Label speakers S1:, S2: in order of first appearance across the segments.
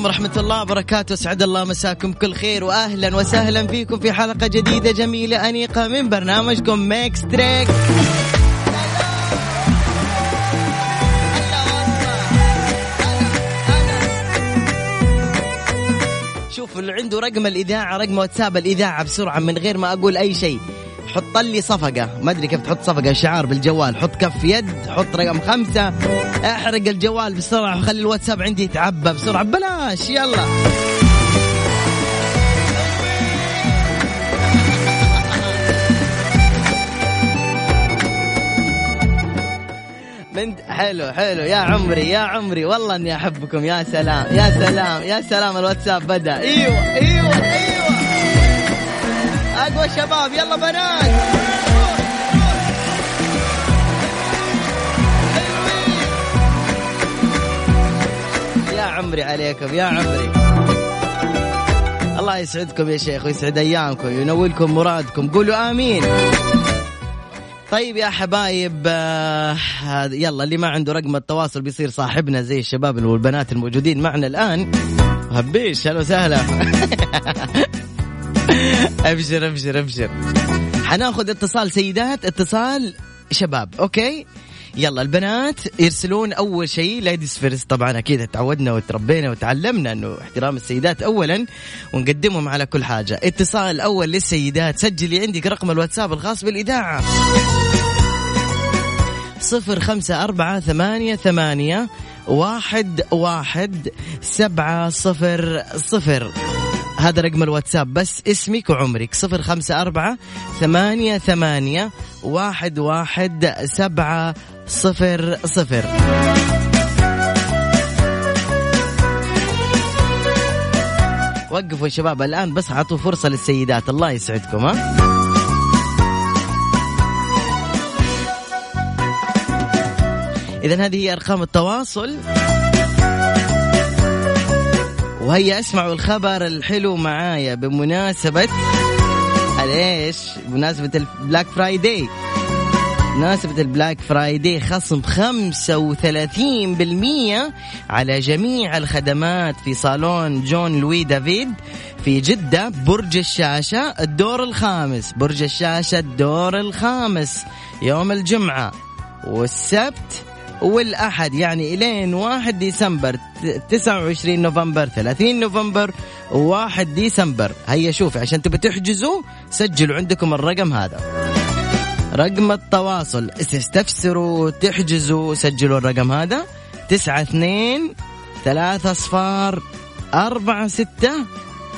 S1: عليكم ورحمة الله وبركاته. سعد الله مساكم كل خير وأهلا وسهلا فيكم في حلقة جديدة جميلة أنيقة من برنامجكم ميكس تريك شوف اللي عنده رقم الإذاعة رقم واتساب الإذاعة بسرعة من غير ما أقول أي شيء. حط لي صفقة. ما أدري كيف تحط صفقة شعار بالجوال. حط كف يد حط رقم خمسة. احرق الجوال بسرعة وخلي الواتساب عندي يتعبى بسرعة. بلاش يلا. من حلو حلو. يا عمري يا عمري. والله إني أحبكم. يا سلام يا سلام يا سلام. الواتساب بدأ. أيوه أيوه أيوه. اقوى شباب يلا بنات. يا عمري عليكم يا عمري. الله يسعدكم يا شيخ ويسعد أيامكم وينولكم مرادكم. قولوا آمين. طيب يا حبايب آه يلا اللي ما عنده رقم التواصل بيصير صاحبنا زي الشباب والبنات الموجودين معنا الآن. هبيش هلا وسهلا. ابشر أبشر أبشر. حناخذ اتصال سيدات اتصال شباب أوكي؟ يلا البنات يرسلون أول شيء ladies first طبعا أكيد تعودنا وتربينا وتعلمنا إنه احترام السيدات اولا ونقدمهم على كل حاجة. اتصال الأول للسيدات سجلي عندك رقم الواتساب الخاص بالإذاعة. صفر خمسة أربعة ثمانية ثمانية واحد واحد سبعة صفر صفر. هذا رقم الواتساب بس اسمك وعمرك صفر خمسة أربعة ثمانية ثمانية واحد واحد سبعة صفر صفر. وقفوا يا شباب الآن بس أعطوا فرصة للسيدات الله يسعدكم ها؟ إذا هذه هي أرقام التواصل. وهيا اسمعوا الخبر الحلو معايا بمناسبة الايش؟ بمناسبة ال Black Friday بمناسبة ال Black Friday خصم 35% على جميع الخدمات في صالون جون لوي دافيد في جدة برج الشاشة الدور الخامس. برج الشاشة الدور الخامس. يوم الجمعة والسبت والأحد يعني إلين 1 ديسمبر 29 نوفمبر 30 نوفمبر و1 ديسمبر. هيا شوفي عشان تبي تحجزوا سجلوا عندكم الرقم هذا. رقم التواصل تستفسروا تحجزوا سجلوا الرقم هذا. تسعة اثنين ثلاثة أصفار أربعة ستة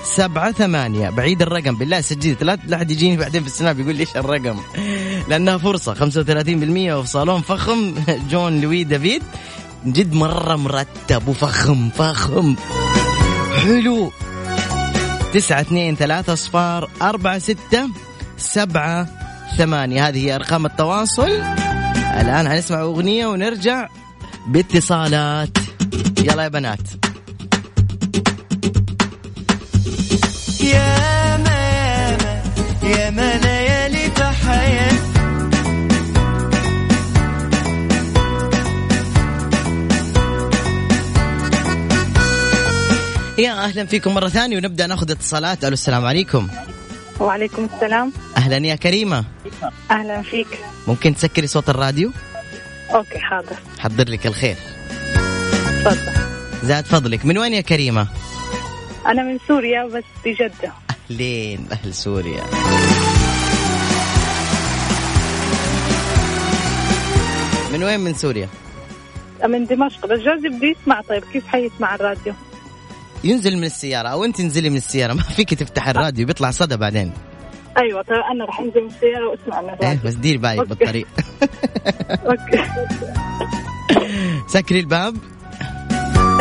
S1: سبعة ثمانية. بعيد الرقم بالله سجلت لا لا يجيني بعدين في السناب يقول ليش الرقم. لأنها فرصة. 35% وفي صالون فخم. جون لوي دافيد. جد مرة مرتب وفخم فخم. حلو. تسعة اثنين ثلاثة أصفار أربعة ستة سبعة ثمانية. هذه هي أرقام التواصل. الآن هنسمع أغنية ونرجع باتصالات. يلا يا بنات.
S2: يا ما يا ما ليالي في حياتي
S1: يا أهلا فيكم مرة ثانية ونبدأ نأخذ اتصالات. ألو السلام عليكم.
S3: وعليكم السلام.
S1: أهلا يا كريمة.
S3: أهلا فيك.
S1: ممكن تسكري صوت الراديو؟
S3: okay حاضر.
S1: حضر لك الخير.
S3: تفضل.
S1: زاد فضلك. من وين يا كريمة؟
S3: أنا من سوريا بس في جدة.
S1: اهلين أهل سوريا. من وين من سوريا؟
S3: من دمشق. بس جوزي بده يسمع. طيب كيف حيسمع الراديو؟
S1: ينزل من السيارة. أو أنت انزلي من السيارة. ما فيك تفتح الراديو. بيطلع صدى بعدين.
S3: أيوه طيب أنا رح أنزل من السيارة وأسمع من
S1: إيه
S3: الراديو
S1: بس دير بالك
S3: okay.
S1: بالطريق.
S3: okay.
S1: سكري الباب.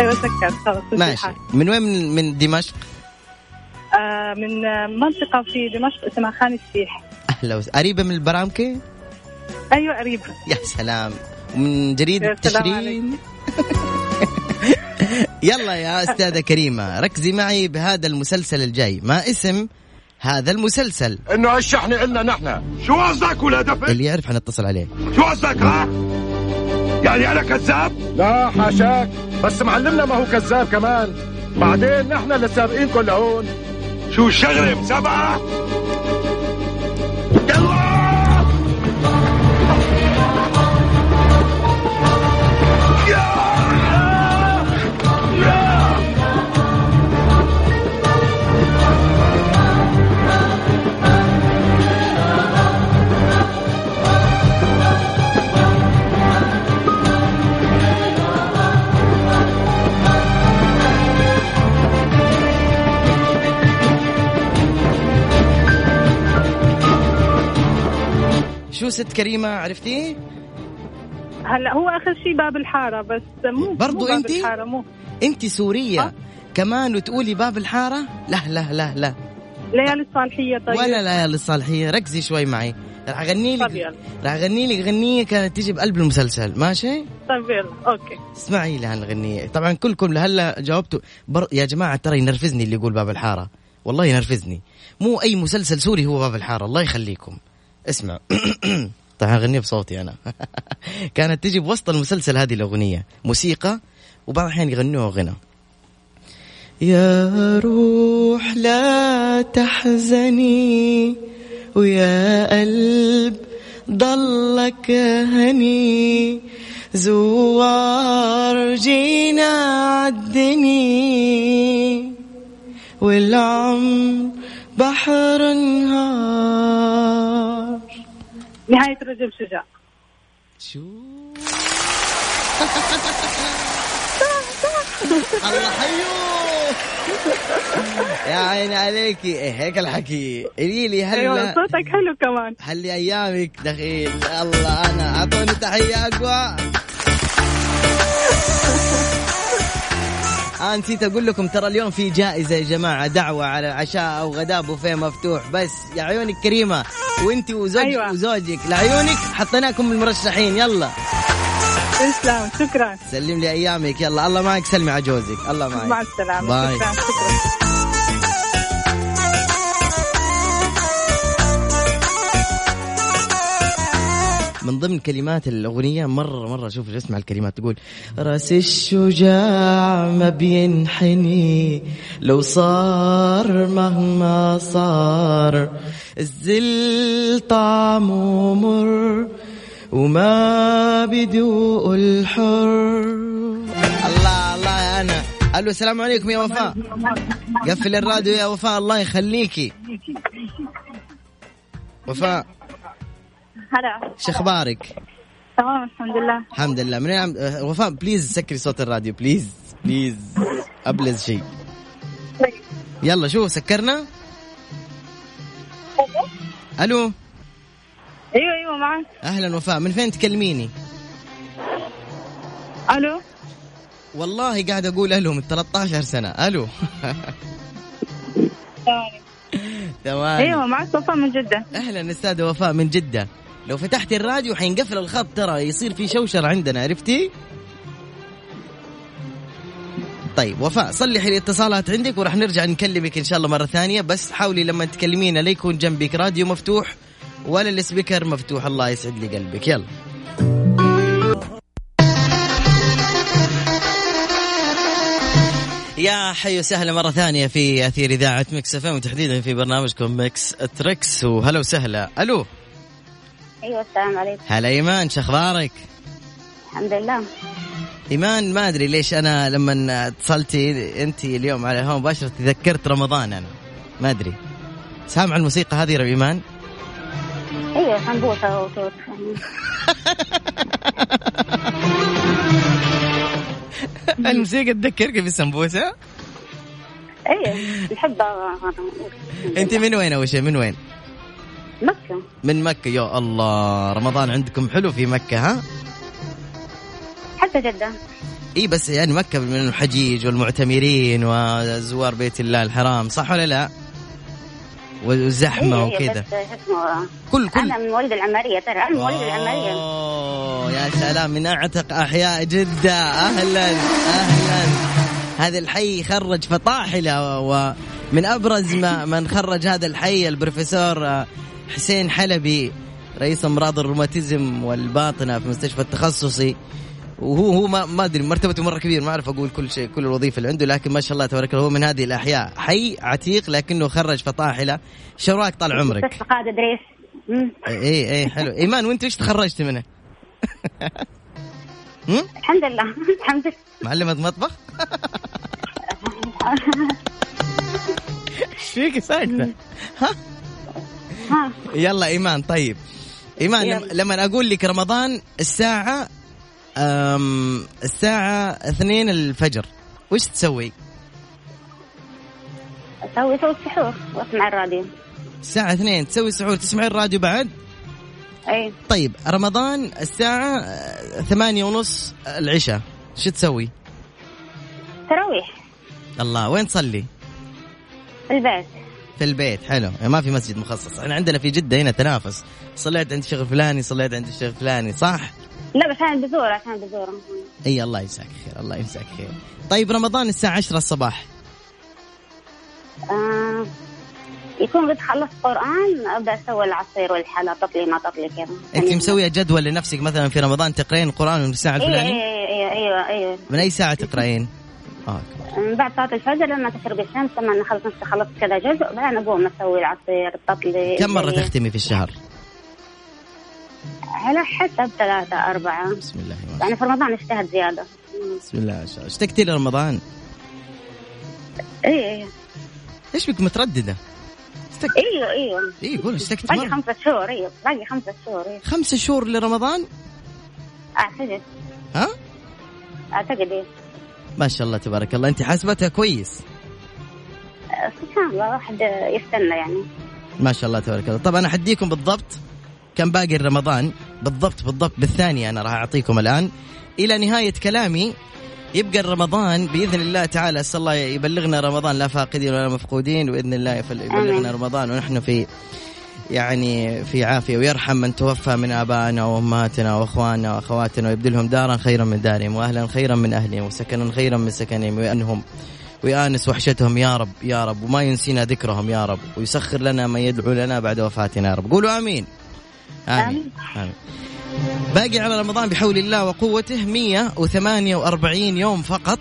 S3: أيوه سكرت خلص مشي
S1: ماشي. من وين؟ من, من دمشق؟
S3: آه من منطقة في دمشق اسمها خان السيح.
S1: أهلا وس... قريبة من البرامكة؟
S3: أيوة قريب
S1: يا سلام. ومن
S3: سلام
S1: تشرين يلا يا أستاذة كريمة ركزي معي بهذا المسلسل الجاي. ما اسم هذا المسلسل؟
S4: إنه هالشحن إلنا نحن. شو قصدك ولا دفع
S1: اللي يعرف حنتصل عليه.
S4: شو قصدك ها؟ يعني أنا كذاب؟ لا حاشاك. بس معلمنا ما هو كذاب كمان. بعدين نحن اللي سابقينكم لهون شو الشغله مسابقه
S1: شو ست كريمة عرفتيه
S3: هلا هو آخر شيء باب الحارة بس مو
S1: برضو
S3: مو.
S1: انت سورية
S3: أه؟
S1: كمان وتقولي باب الحارة؟ لا لا لا لا.
S3: ليالي الصالحية طيب.
S1: ولا لا يا للصالحية ركزي شوي معي. رح
S3: أغني
S1: لك رح أغني لك غنية كانت تجي بقلب المسلسل ماشي؟
S3: طيب يلا أوكي.
S1: اسمعي لي هالغنية طبعا كلكم لهلا جاوبتوا. بر... يا جماعة ترى ينرفزني اللي يقول باب الحارة. والله ينرفزني. مو أي مسلسل سوري هو باب الحارة الله يخليكم. اسمع. طبعا أغنية بصوتي أنا. كانت تجي بوسط المسلسل هذه الأغنية موسيقى وبعض الأحيان يغنوها غنى. يا روح لا تحزني ويا قلب ضلك هني. زوار جينا عدني والعمر بحر نهار
S3: نهاية رجل شجاع.
S1: شو؟ الله حيو يا عيني عليكي. إيه هيك الحكي. قولي لي هلا
S3: صوتك حلو كمان.
S1: حلي ايامك دخيل الله أنا أعطوني تحية أقوى. نسيت أقول لكم ترى اليوم في جائزة يا جماعة دعوة على عشاء أو غداء بوفيه مفتوح بس يا عيونك كريمة. وأنت وزوج
S3: أيوة.
S1: وزوجك لعيونك حطيناكم المرشحين يلا.
S3: تسلم شكرا.
S1: سلم لي أيامك يلا. الله معك سلمي على جوزك. الله معك.
S3: مع السلامة.
S1: باي.
S3: شكرا شكرا.
S1: من ضمن كلمات الأغنية مرة مرة شوف اسمع الكلمات تقول رأس الشجاع ما بينحني لو صار مهما صار الذل طعمه مر وما بدوق الحر. الله الله يا أنا. ألو السلام عليكم يا وفاء. قفل الراديو يا وفاء الله يخليكي. وفاء.
S3: هلا.
S1: شو أخبارك؟
S3: تمام الحمد لله.
S1: الحمد لله. من عم... أه، وفاء please سكري صوت الراديو please please ابلز شيء. يلا شو سكرنا؟ ألو؟
S3: أيوه أيوه معك.
S1: أهلا وفاء. من فين تكلميني؟
S3: ألو؟
S1: والله قاعد أقول ألو من 13 سنة.
S3: ألو؟
S1: تمام.
S3: أيوه معك وفاء من جدة.
S1: أهلا أستاذة وفاء من جدة. لو فتحتي الراديو حينقفل الخط ترى يصير في شوشره عندنا عرفتي؟ طيب وفاء صلحي الاتصالات عندك وراح نرجع نكلمك إن شاء الله مرة ثانية. بس حاولي لما تكلمينا لا يكون جنبك راديو مفتوح ولا السبيكر مفتوح الله يسعد لي قلبك. يلا. يا حي وسهلا مرة ثانية في أثير إذاعة Mix FM وتحديدا في برنامجكم Mix Trix. وهلا وسهلا. ألو.
S5: أيوه السلام عليكم
S1: هلا إيمان شو أخبارك؟
S5: الحمد لله
S1: إيمان ما أدري ليش أنا لما اتصلتي أنت اليوم على الهواء مباشرة تذكرت رمضان أنا ما أدري سامع الموسيقى هذه يا إيمان؟
S5: أيوه سمبوسه وتوت
S1: الموسيقى تذكرك بالسمبوسة؟
S5: أيوه نحبها
S1: أنت من وين أول شيء من وين؟
S5: مكة.
S1: من مكة يا الله. رمضان عندكم حلو في مكة ها؟
S5: حتى جدة
S1: إي بس يعني مكة من الحجيج والمعتمرين وزوار بيت الله الحرام صح ولا لا؟ وزحمه
S5: إيه،
S1: وكذا. كل كل
S5: أنا من مواليد العمارية ترى أنا من مواليد العمارية.
S1: أوه يا سلام من أعتق أحياء جدة. أهلا أهلا. هذا الحي خرج فطاحلة ومن أبرز ما من خرج هذا الحي البروفيسور حسين حلبي رئيس أمراض الروماتيزم والباطنة في المستشفى التخصصي. وهو هو ما ما أدري مرتبته مرة كبير ما أعرف أقول كل شيء كل الوظيفة اللي عنده لكن ما شاء الله تبارك الله هو من هذه الأحياء. حي عتيق لكنه خرج فطاحلة. شراك طال عمرك.
S5: مستشفى قائد أدريس.
S1: اي اي حلو. إيمان وأنت إيش تخرجت منه؟
S5: الحمد لله. الحمد لله.
S1: معلمة مطبخ؟ إيش فيك ساكتة؟
S5: ها؟
S1: يلا إيمان طيب إيمان
S5: يلا.
S1: لما أقول لك رمضان الساعة أم الساعة اثنين الفجر وش تسوي؟
S5: أسوي أسوي السحور وأسمع الراديو
S1: الساعة اثنين تسوي سحور تسمعين الراديو بعد؟
S5: أي
S1: طيب رمضان الساعة آه، ثمانية ونص العشاء شو تسوي؟
S5: تراويح
S1: الله وين تصلي؟
S5: البيت
S1: في البيت. حلو. يعني ما في مسجد مخصص. إحنا عندنا في جدة هنا تنافس. صليت عند الشيخ الفلاني صليت عند الشيخ الفلاني صح؟
S5: لا بس أنا بزور عشان بزور
S1: إي الله يجزاك خير الله يجزاك خير. طيب رمضان الساعة 10 الصباح.
S5: آه يكون قد خلصت قرآن أبدأ أسوي العصير والحلا تطلي ما تطلي كذا. أنت
S1: مسوية جدول لنفسك مثلا في رمضان تقرين القرآن من الساعة
S5: أيوه
S1: الفلانية؟
S5: أيوه أيوه أيوه
S1: من أي ساعة تقرين آه.
S5: من بعد صلاة الفجر لما تشرق الشمس لما أنا خلص نفسي خلصت كذا جزء بعدين أقوم أسوي العصير التطلي
S1: كم مرة. تختمي في الشهر؟
S5: على حسب ثلاثة أربعة.
S1: بسم الله
S5: يعني في رمضان اجتهد زيادة.
S1: بسم الله ما شاء الله. اشتقتي لرمضان
S5: اي اي
S1: إيش بك مترددة؟ اشتقت.
S5: أيوه أيوه
S1: اي قول اشتقت
S5: باقي خمسة شهور أيوه باقي خمسة شهور أيوه
S1: خمسة شهور لرمضان؟
S5: أعتقد.
S1: ها؟
S5: أعتقد إيه.
S1: ما شاء الله تبارك الله. أنت حاسبتها كويس.
S5: سبحان الله واحد يستنى يعني.
S1: ما شاء الله تبارك الله. طب أنا حديكم بالضبط كم باقي رمضان بالضبط بالضبط بالثانية أنا راح أعطيكم الآن. إلى نهاية كلامي يبقى رمضان بإذن الله تعالى أسأل الله يبلغنا رمضان لا فاقدين ولا مفقودين باذن الله يبلغنا. رمضان. ونحن في يعني في عافية ويرحم من توفى من آبائنا وأمهاتنا وأخواننا وأخواتنا ويبدلهم دارا خيرا من دارهم واهلا خيرا من أهلهم وسكنا خيرا من سكنهم وانهم ويآنس وحشتهم يا رب يا رب وما ينسينا ذكرهم يا رب ويسخر لنا من يدعو لنا بعد وفاتنا يا رب. قولوا آمين. آمين, آمين. باقي على رمضان بحول الله وقوته 148 يوم فقط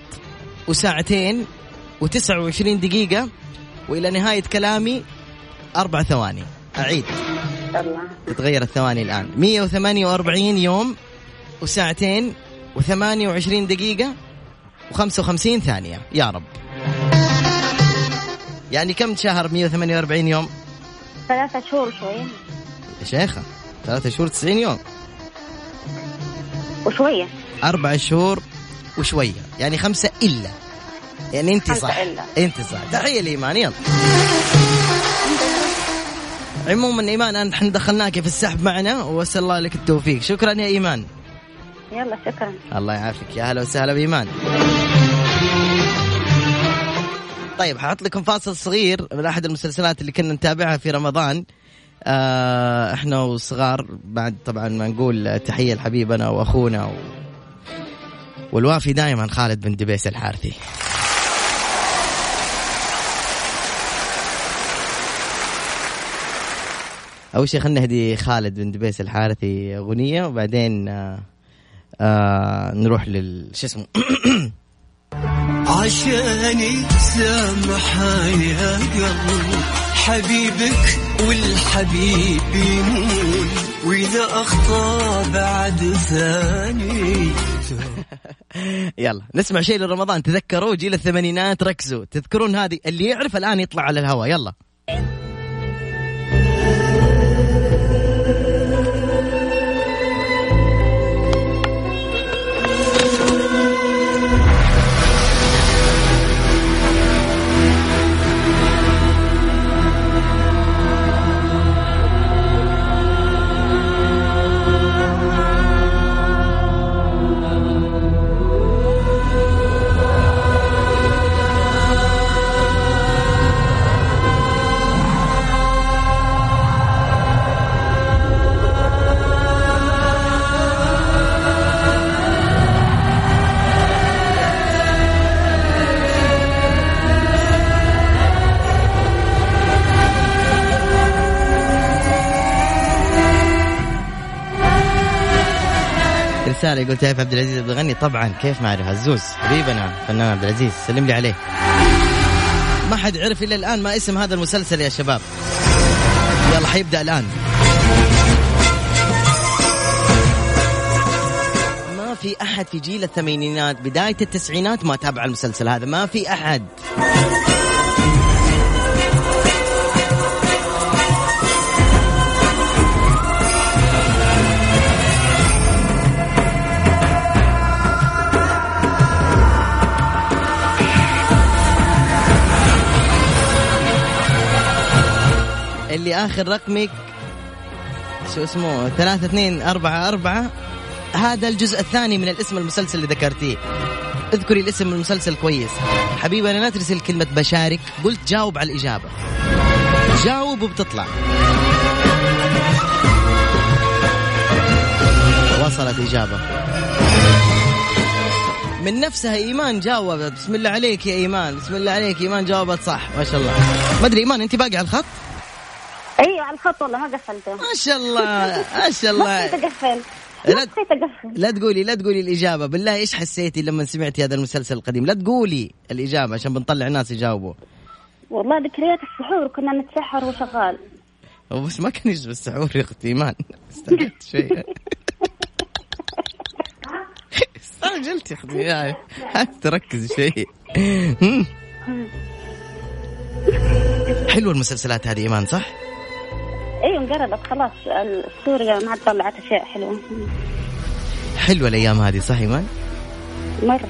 S1: وساعتين و29 دقيقة وإلى نهاية كلامي أربع ثواني. أعيد.
S5: الله
S1: تتغير الثواني الآن. 148 يوم وساعتين و28 دقيقة و55 ثانية. يا رب. يعني كم شهر 148 يوم؟
S5: ثلاثة شهور شوية
S1: يا شيخة ثلاثة شهور 90 يوم.
S5: وشوية.
S1: أربع شهور وشوية. يعني خمسة إلا. يعني أنت صح.
S5: إلا.
S1: أنت صح. تحية لإيمان. يلا. عموما إيمان أنا إحنا دخلناك في السحب معنا وأسأل الله لك التوفيق. شكرا يا إيمان.
S5: يلا شكرا.
S1: الله يعافيك. يا هلا وسهلا بإيمان. طيب حاحط لكم فاصل صغير من أحد المسلسلات اللي كنا نتابعها في رمضان. آه إحنا وصغار بعد طبعا ما نقول تحية لحبيبنا وأخونا و... والوافي دائما خالد بن دبيس الحارثي. أول شيء خلينا نهدي خالد بن دبيس الحارثي أغنية وبعدين آه آه نروح لل شو اسمه؟
S2: عشاني سامحني يا قلب حبيبك والحبيب يمون وإذا أخطأ بعد ثاني
S1: يلا نسمع شيء لرمضان. تذكروا جيل الثمانينات ركزوا. تذكرون هذه اللي يعرف الآن يطلع على الهواء. يلا. رساله يقول تعرف عبد العزيز بغني طبعا كيف ما أعرف؟ عزوز حبيبنا فنان عبد العزيز سلم لي عليه. ما حد عرف إلا الآن ما اسم هذا المسلسل يا شباب. يلا حيبدأ الآن. ما في أحد في جيل الثمانينات بداية التسعينات ما تابع المسلسل هذا ما في أحد. اللي اخر رقمك. شو اسمه؟ ثلاثة اثنين أربعة أربعة. هذا الجزء الثاني من الاسم المسلسل اللي ذكرتيه. اذكري الاسم المسلسل كويس. حبيبي أنا لا ترسل كلمة بشارك. قلت جاوب على الإجابة. جاوب وبتطلع. وصلت إجابة. من نفسها إيمان جاوبت. بسم الله عليك يا إيمان. بسم الله عليك إيمان جاوبت صح. ما شاء الله. ما أدري إيمان أنت باقي على الخط؟
S5: أيوه على الخط والله ما قفلته
S1: ما شاء الله ما شاء الله.
S5: نسيت اقفل
S1: لا- لا تقولي لا تقولي الإجابة. بالله إيش حسيتي لما سمعتي هذا المسلسل القديم؟ لا تقولي الإجابة عشان بنطلع الناس يجاوبوا.
S5: والله ذكريات السحور كنا نتسحر وشغال.
S1: بس ما كان يجي السحور يا أختي إيمان. استعجلت شوي. استعجلت يا يعني تركز شوي. هم. حلوة المسلسلات هذه إيمان صح؟
S5: انقرضت خلاص السوريا ما عاد طلعت أشياء حلوة.
S1: حلوة الأيام هذه صح إيمان؟
S5: مرة.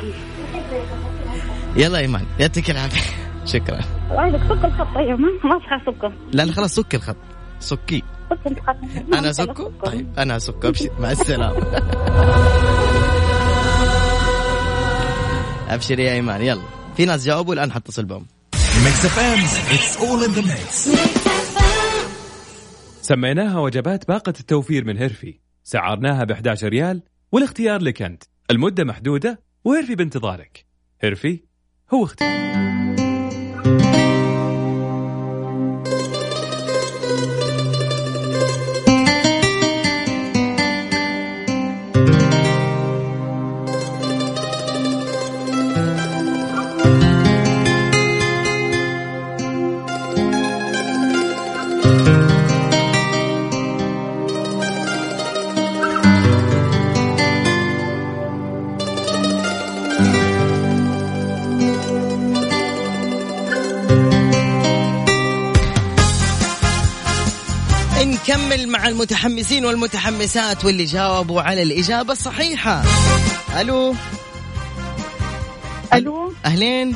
S1: يلا إيمان يعطيك العافية. شكرا.
S5: عايزك سك الخط أيوه ما ما أبغى اسكه
S1: لا لا خلاص سك الخط. سكي. أنا اسكه طيب أنا اسكه أبشر. مع السلامة. أبشر يا إيمان. يلا. في ناس جاوبوا الآن حتصل بهم.
S6: Mix FM it's all in the mix
S7: سميناها وجبات باقة التوفير من هيرفي. سعرناها ب 11 ريال والاختيار لك أنت المدة محدودة وهيرفي بانتظارك. هيرفي هو اختيار
S1: مع المتحمسين والمتحمسات واللي جاوبوا على الإجابة الصحيحة. ألو؟
S3: ألو؟
S1: أهلين؟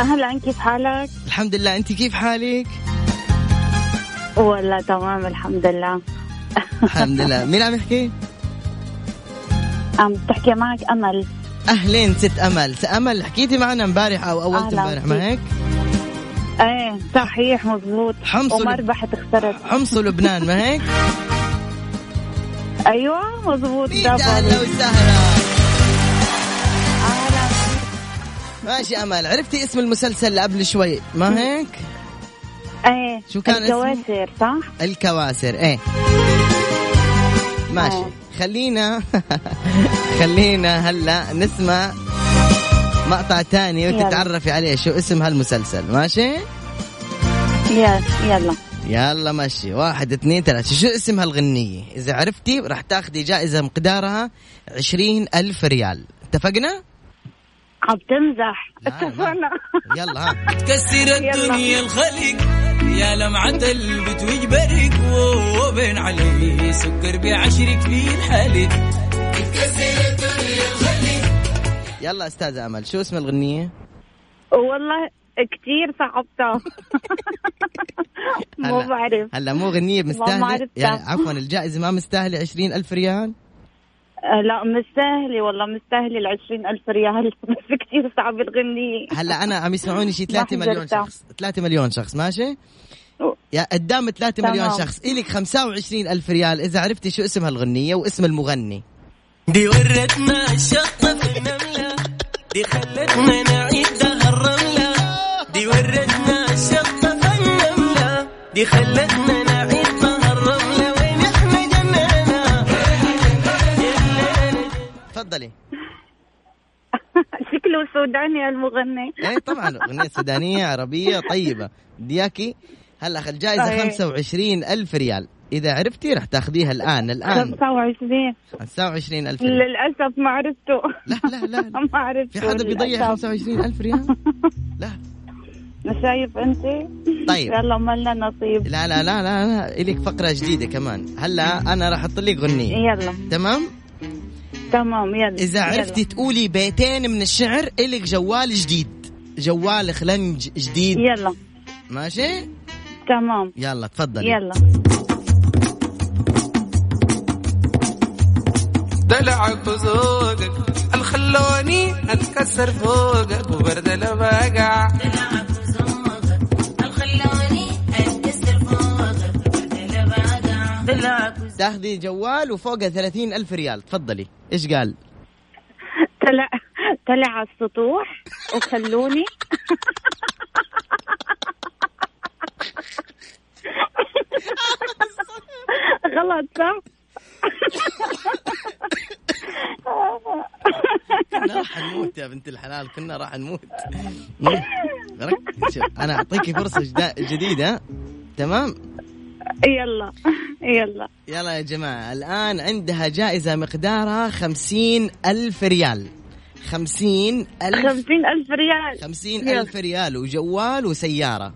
S3: أهلا كيف حالك؟
S1: الحمد لله. أنت كيف حالك؟
S3: والله تمام الحمد لله.
S1: الحمد لله. مين عم يحكي؟
S3: عم تحكي معك أمل.
S1: أهلين ست أمل. ست أمل حكيتي معنا امبارح أو أول
S3: أهلا
S1: امبارح ما. هيك
S3: إيه صحيح مزبوط
S1: حمص
S3: وما ربحت خسرت
S1: حمص لبنان ما هيك؟ أيوه
S3: ده أهلا.
S1: وسهلا ماشي أمل. عرفتي اسم المسلسل اللي قبل شوي؟ ما هيك؟
S3: إيه
S1: شو كان؟
S3: الكواسر صح؟
S1: الكواسر إيه. ماشي.
S3: آه.
S1: خلينا خلينا هلا نسمع مقطع تاني. وتتعرفي عليه شو اسم هالمسلسل. ماشي؟
S3: يلا يلا.
S1: يلا ماشي. واحد اثنين ثلاثة. شو اسم هالغنية؟ إذا عرفتي راح تاخذي جائزة مقدارها عشرين ألف ريال. اتفقنا؟
S3: عم تمزح. اتفقنا.
S1: يلا ها.
S2: تكسر الدنيا الخلق يا لمعة البت وجبرك وبين عليه سكر بعشرك في الحلق
S1: يلا أستاذة أمل شو اسم الغنية؟
S3: والله كثير صعبتها مو. بعرف
S1: هلا مو مستاهلة
S3: عرفتها.
S1: يعني عفوا الجائزة ما عشرين ألف ريال؟
S3: آه، لا مستاهلة والله مستاهلة العشرين ألف ريال بس كثير صعب الغنية
S1: هلا أنا عم يسمعوني شي
S3: ما
S1: 3 مليون. شخص 3 مليون شخص ماشي؟ يا قدام 3 مليون. شخص إلك 25 ألف ريال إذا عرفتي شو اسم هالغنية واسم المغني
S2: دي ورتنا الشطة في النملة دي خلتنا نعيد دهر الرملة. دي ورتنا الشطة في النملة دي خلتنا نعيد دهر الرملة. وين إحنا جننا يا
S1: تفضلي.
S3: شكله سوداني المغني.
S1: إيه طبعا أغنية سودانية عربية طيبة. دياكي هلا الجائزه
S3: أيه.
S1: 25 ألف ريال. إذا عرفتي راح تاخذيها الآن الآن.
S3: 25
S1: 25 ألف ريال.
S3: للأسف ما عرفته.
S1: لا لا لا.
S3: ما عرفته
S1: في حدا بيضيع
S3: للأسف.
S1: 25 ألف ريال؟ لا.
S3: شايف أنت
S1: طيب.
S3: يلا ما لنا نصيب.
S1: لا لا لا لا, لا. إليك فقرة جديدة كمان. هلا أنا راح أحط لك غنية.
S3: يلا.
S1: تمام؟
S3: تمام يلا.
S1: إذا عرفتي تقولي بيتين من الشعر إلك جوال جديد. جوال خلنج جديد.
S3: يلا.
S1: ماشي؟
S3: تمام.
S1: يلا تفضلي.
S3: يلا.
S2: دلعك وذوقك الخلوني أتكسر فوقك وبرد البقع
S1: تاخذي جوال وفوقه 30 ألف ريال. تفضلي. إيش قال؟
S3: طلع طلع على السطوح وخلوني. غلط صح؟
S1: كنا راح نموت يا بنت الحلال كنا راح نموت. أنا اعطيكي فرصة جديدة. تمام؟
S3: يلا. يلا.
S1: يلا يا جماعة الآن عندها جائزة مقدارها خمسين ألف ريال. خمسين ألف
S3: خمسين ألف ريال.
S1: خمسين. ألف ريال وجوال وسيارة.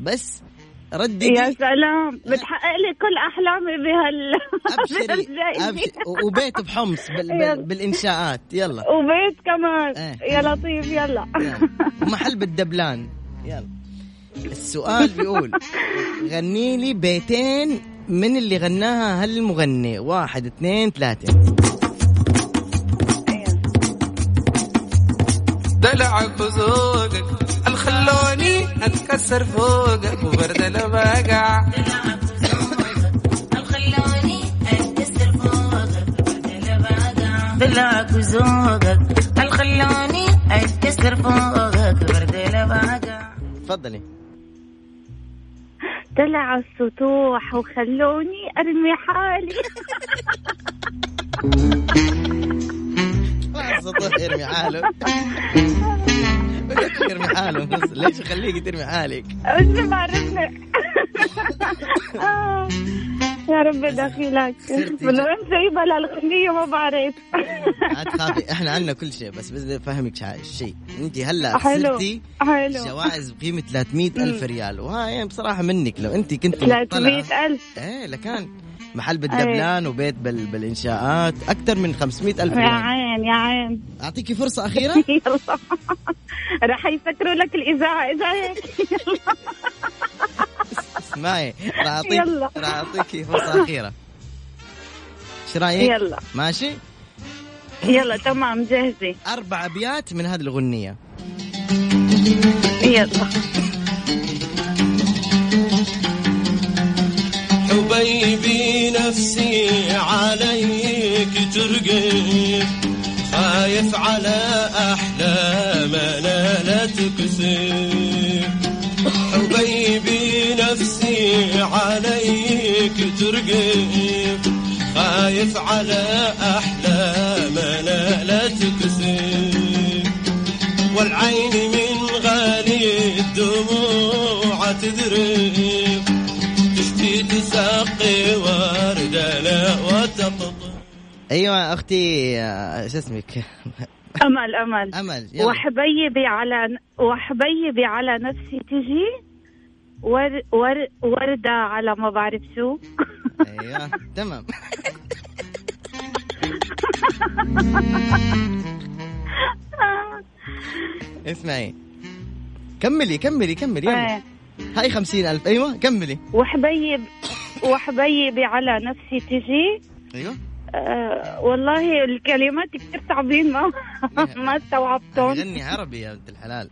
S1: بس
S3: يا
S1: رددي
S3: سلام. بتحقق لي كل أحلامي بهال
S1: أبشري
S3: بهالجائزة.
S1: أبشري. وبيت بحمص بال... بال... بالإنشاءات. يلا.
S3: وبيت كمان.
S1: إيه.
S3: يا لطيف يلا.
S1: يلا. ومحل بالدبلان. يلا. السؤال بيقول غني لي بيتين من اللي غناها هالمغني. واحد اثنين ثلاثة.
S2: دلعك وذوقك الخلوني أتكسر فوقك وبرد البقع
S8: دلعك وذوقك الخلوني أتكسر فوقك برد البقع
S1: تفضلي.
S3: طلع السطوح وخلوني أرمي حالي.
S1: ما سطوح يرمي حاله. بدك يرمي حاله بس. ليش يخليك ترمي حالك؟
S3: بس ما عرفنا آه. يا رب دخيلك. من وين جايبة للغنية ما بعرف.
S1: لا تخافي إحنا عندنا كل شيء بس بدي أفهمك شيء. أنت
S3: هلأ
S1: خسرتي
S3: حلو.
S1: جوائز بقيمة 300 ألف ريال. وهاي بصراحة منك. لو أنت كنت
S3: 300 ألف.
S1: إيه لكان محل بالدبلان وبيت بال... بالإنشاءات. أكثر من 500 ألف
S3: يا
S1: ريال.
S3: عين يا عين.
S1: أعطيكي فرصة أخيرة؟
S3: يلا. راح يسكروا لك الإذاعة إذا هيك.
S1: اسمعي راح أعطيك
S3: يلا.
S1: راح أعطيكي فرصة أخيرة. إيش رأيك؟
S3: يلا.
S1: ماشي؟
S3: يلا تمام جاهزة.
S1: أربع أبيات من هذه الأغنية
S3: يلا.
S2: حبيبي نفسي عليك ترقب خايف على أحلامنا لا تكسب. حبيبي نفسي عليك ترقب خايف على أحلامنا لا تكسب. والعين من غالي الدموع تذرب تشتي وردة لا
S1: أيوة أختي آه، شو اسمك؟
S3: أمل أمل.
S1: أمل يلا.
S3: وحبيبي على وحبيبي على نفسي تجي ور ور وردة على ما بعرف شو.
S1: أيوة تمام. اسمعي. كملي كملي كملي يلا.
S3: إيه.
S1: هاي خمسين ألف أيوة كملي.
S3: وحبيب وحبيبي على نفسي تجي.
S1: أيوة.
S3: أه والله الكلمات كثير صعبين ما ما استوعبتهم.
S1: غني عربي يا بنت الحلال.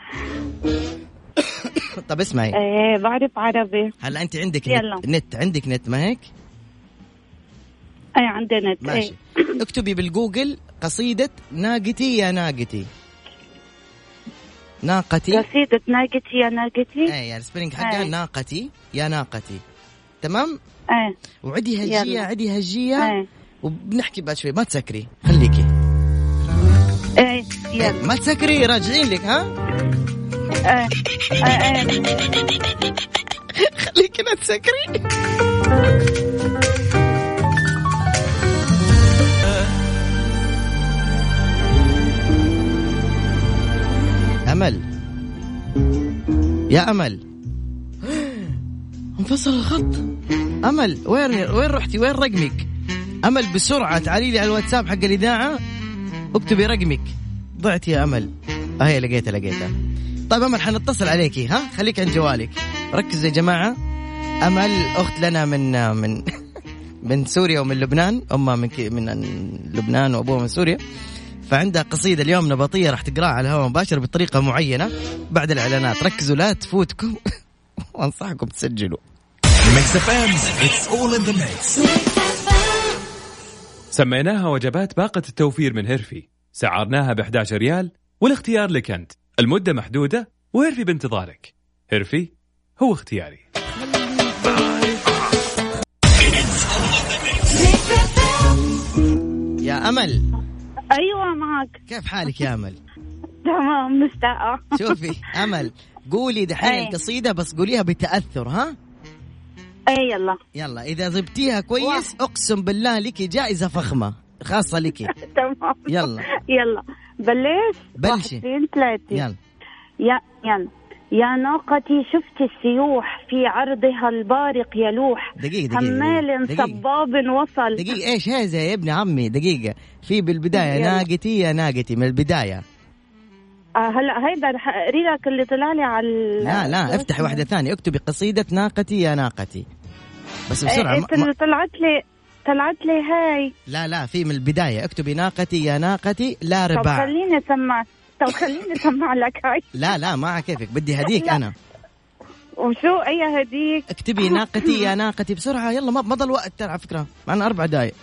S1: طب اسمعي.
S3: إيه بعرف عربي.
S1: هلا أنت عندك
S3: يلا.
S1: نت, نت عندك نت ما هيك؟
S3: أي عندنا نت.
S1: ماشي.
S3: إيه
S1: اكتبي بالجوجل قصيدة ناقتي يا ناقتي. ناقتي.
S3: قصيدة ناقتي يا ناقتي.
S1: إيه يعني ال spelling حقها
S3: أي.
S1: ناقتي يا ناقتي. تمام
S3: إيه
S1: وعدي هجية
S3: يلا.
S1: عدي هجية
S3: إيه
S1: وبنحكي بعد شوي ما تسكري خليكي
S3: يلا
S1: ما تسكري راجعين لك ها
S3: آه. آه. آه.
S1: خليك لا تسكري أمل يا أمل انفصل الخط. أمل وين وين رحتي؟ وين رقمك؟ أمل بسرعة تعالي لي على الواتساب حق الإذاعة. اكتبي رقمك. ضعت يا أمل. اهي لقيتها لقيتها. طيب أمل حنتصل عليكي ها؟ خليك عند جوالك. ركزوا يا جماعة. أمل أخت لنا من من من سوريا ومن لبنان. أمها من من لبنان وأبوها من سوريا. فعندها قصيدة اليوم نبطية راح تقراها على الهواء مباشر بطريقة معينة. بعد الإعلانات. ركزوا لا تفوتكم. وأنصحكم تسجلوا.
S7: سميناها وجبات باقة التوفير من هيرفي. سعرناها ب 11 ريال والاختيار لك أنت. المدة محدودة وهيرفي بانتظارك. هيرفي هو اختياري.
S1: يا أمل.
S3: أيوه معك.
S1: كيف حالك يا أمل؟
S3: تمام مشتاقه
S1: شوفي أمل. قولي دحين
S3: أي.
S1: القصيدة بس قوليها بتأثر ها؟
S3: اي يلا.
S1: يلا إذا ضبطيها كويس أقسم بالله لك جائزة فخمة خاصة لك.
S3: تمام.
S1: يلا.
S3: يلا. بلش.
S1: بلشي.
S3: واحد ثلاثة.
S1: يلا.
S3: يا يلا. يا ناقتي شفت السيوح في عرضها البارق يلوح.
S1: دقيقة دقيقة
S3: همال
S1: دقيقة.
S3: صباب وصل.
S1: دقيقة إيش هذا يا ابن عمي؟ دقيقة. في بالبداية
S3: يلا.
S1: ناقتي يا ناقتي من البداية.
S3: آه هلا هيدا رح اقري لك اللي طلع لي على
S1: لا لا افتحي واحدة ثانية. اكتبي قصيدة ناقتي يا ناقتي. بس
S3: إيه،
S1: بسرعة
S3: إيه،
S1: ما ما
S3: طلعت لي طلعت لي هاي.
S1: لا لا في من البداية. اكتبي ناقتي يا ناقتي لا
S3: طب
S1: رباع.
S3: خليني أسمع. طب خليني أسمع لك هاي.
S1: لا لا ما على كيفك. بدي هديك. أنا.
S3: وشو اي هديك؟
S1: اكتبي ناقتي يا ناقتي بسرعة. يلا ما ضل وقت ترى على فكرة. معنا أربع دقايق.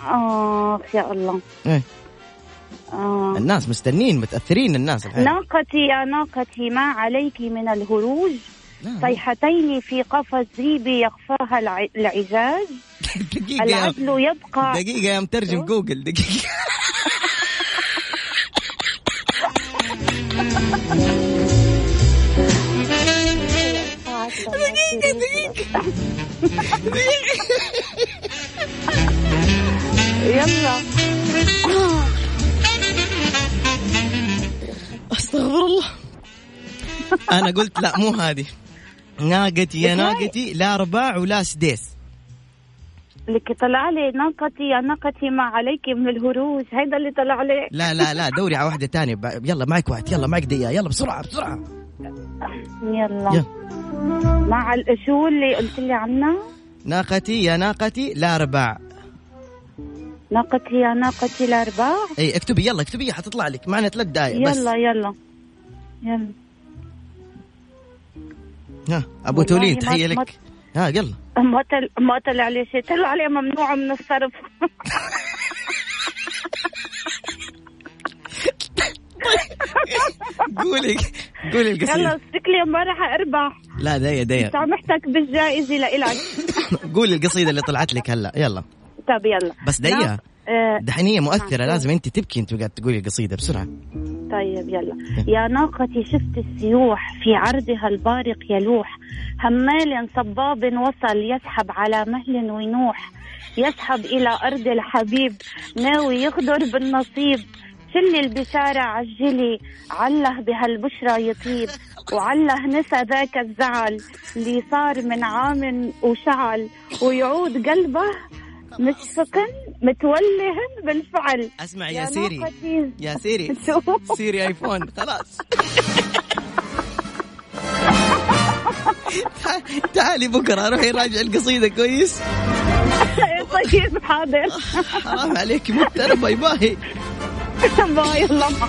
S3: اخ يا الله.
S1: إيه.
S3: آه.
S1: الناس مستنين متأثرين الناس الحين.
S3: ناقتي يا ناقتي ما عليك من الهروج. صيحتين في قفص ذيبي يخفاها الع- العجاج
S1: دقيقة
S3: العدل يبقى.
S1: دقيقة يا مترجم جوجل دقيقة.
S3: دقيقة دقيقة. يلا.
S1: استغفر الله. أنا قلت لا مو هذه. ناقتي يا ناقتي لا رباع ولا سديس.
S3: لك طلع لي ناقتي يا ناقتي ما عليك من الهروج. هيدا اللي طلع لي.
S1: لا لا لا دوري على واحدة تانية. ب- يلا معك وقت يلا معك دقيقة يلا بسرعة بسرعة.
S3: يلا.
S1: يلا.
S3: مع شو اللي قلت لي عنها
S1: ناقتي يا ناقتي لا رباع.
S3: ناقتي يا ناقتي الارباع
S1: اي اكتبي يلا اكتبي حتطلع لك. معنا ثلاث دقايق بس.
S3: يلا. يلا. يلا
S1: ها
S3: أبو
S1: تولين
S3: ما-
S1: لك. ها يلا.
S3: ما طل... ما طلع لي شيء طلع لي ممنوع من الصرف.
S1: قولي قولي
S3: يلا
S1: القصيدة
S3: شكلي ما راح اربح
S1: لا دقيقة دقيقة
S3: سامحتك بالجائزة لإلك.
S1: قولي القصيدة اللي طلعت لك هلا يلا.
S3: طب يلا.
S1: بس
S3: نعم. آه
S1: دحين هي مؤثرة. لازم أنت تبكي أنت قاعد تقولي القصيدة بسرعة.
S3: طيب يلا. يا ناقتي شفت السيوح في عرضها البارق يلوح. همال صباب وصل يسحب على مهل ونوح يسحب إلى أرض الحبيب ناوي يغدر بالنصيب. شلي البشارة عجلي عله بهالبشرى يطيب. وعله نسى ذاك الزعل اللي صار من عام وشعل. ويعود قلبه مشفق متوله بالفعل.
S1: أسمع يا Siri.
S3: ناقتي.
S1: يا
S3: Siri؟
S1: Siri iPhone. خلاص. تعالي بكرة روحي راجع القصيدة كويس.
S3: طيب حاضر.
S1: حرام عليك مضطرب باي باي.
S3: باي الله معك.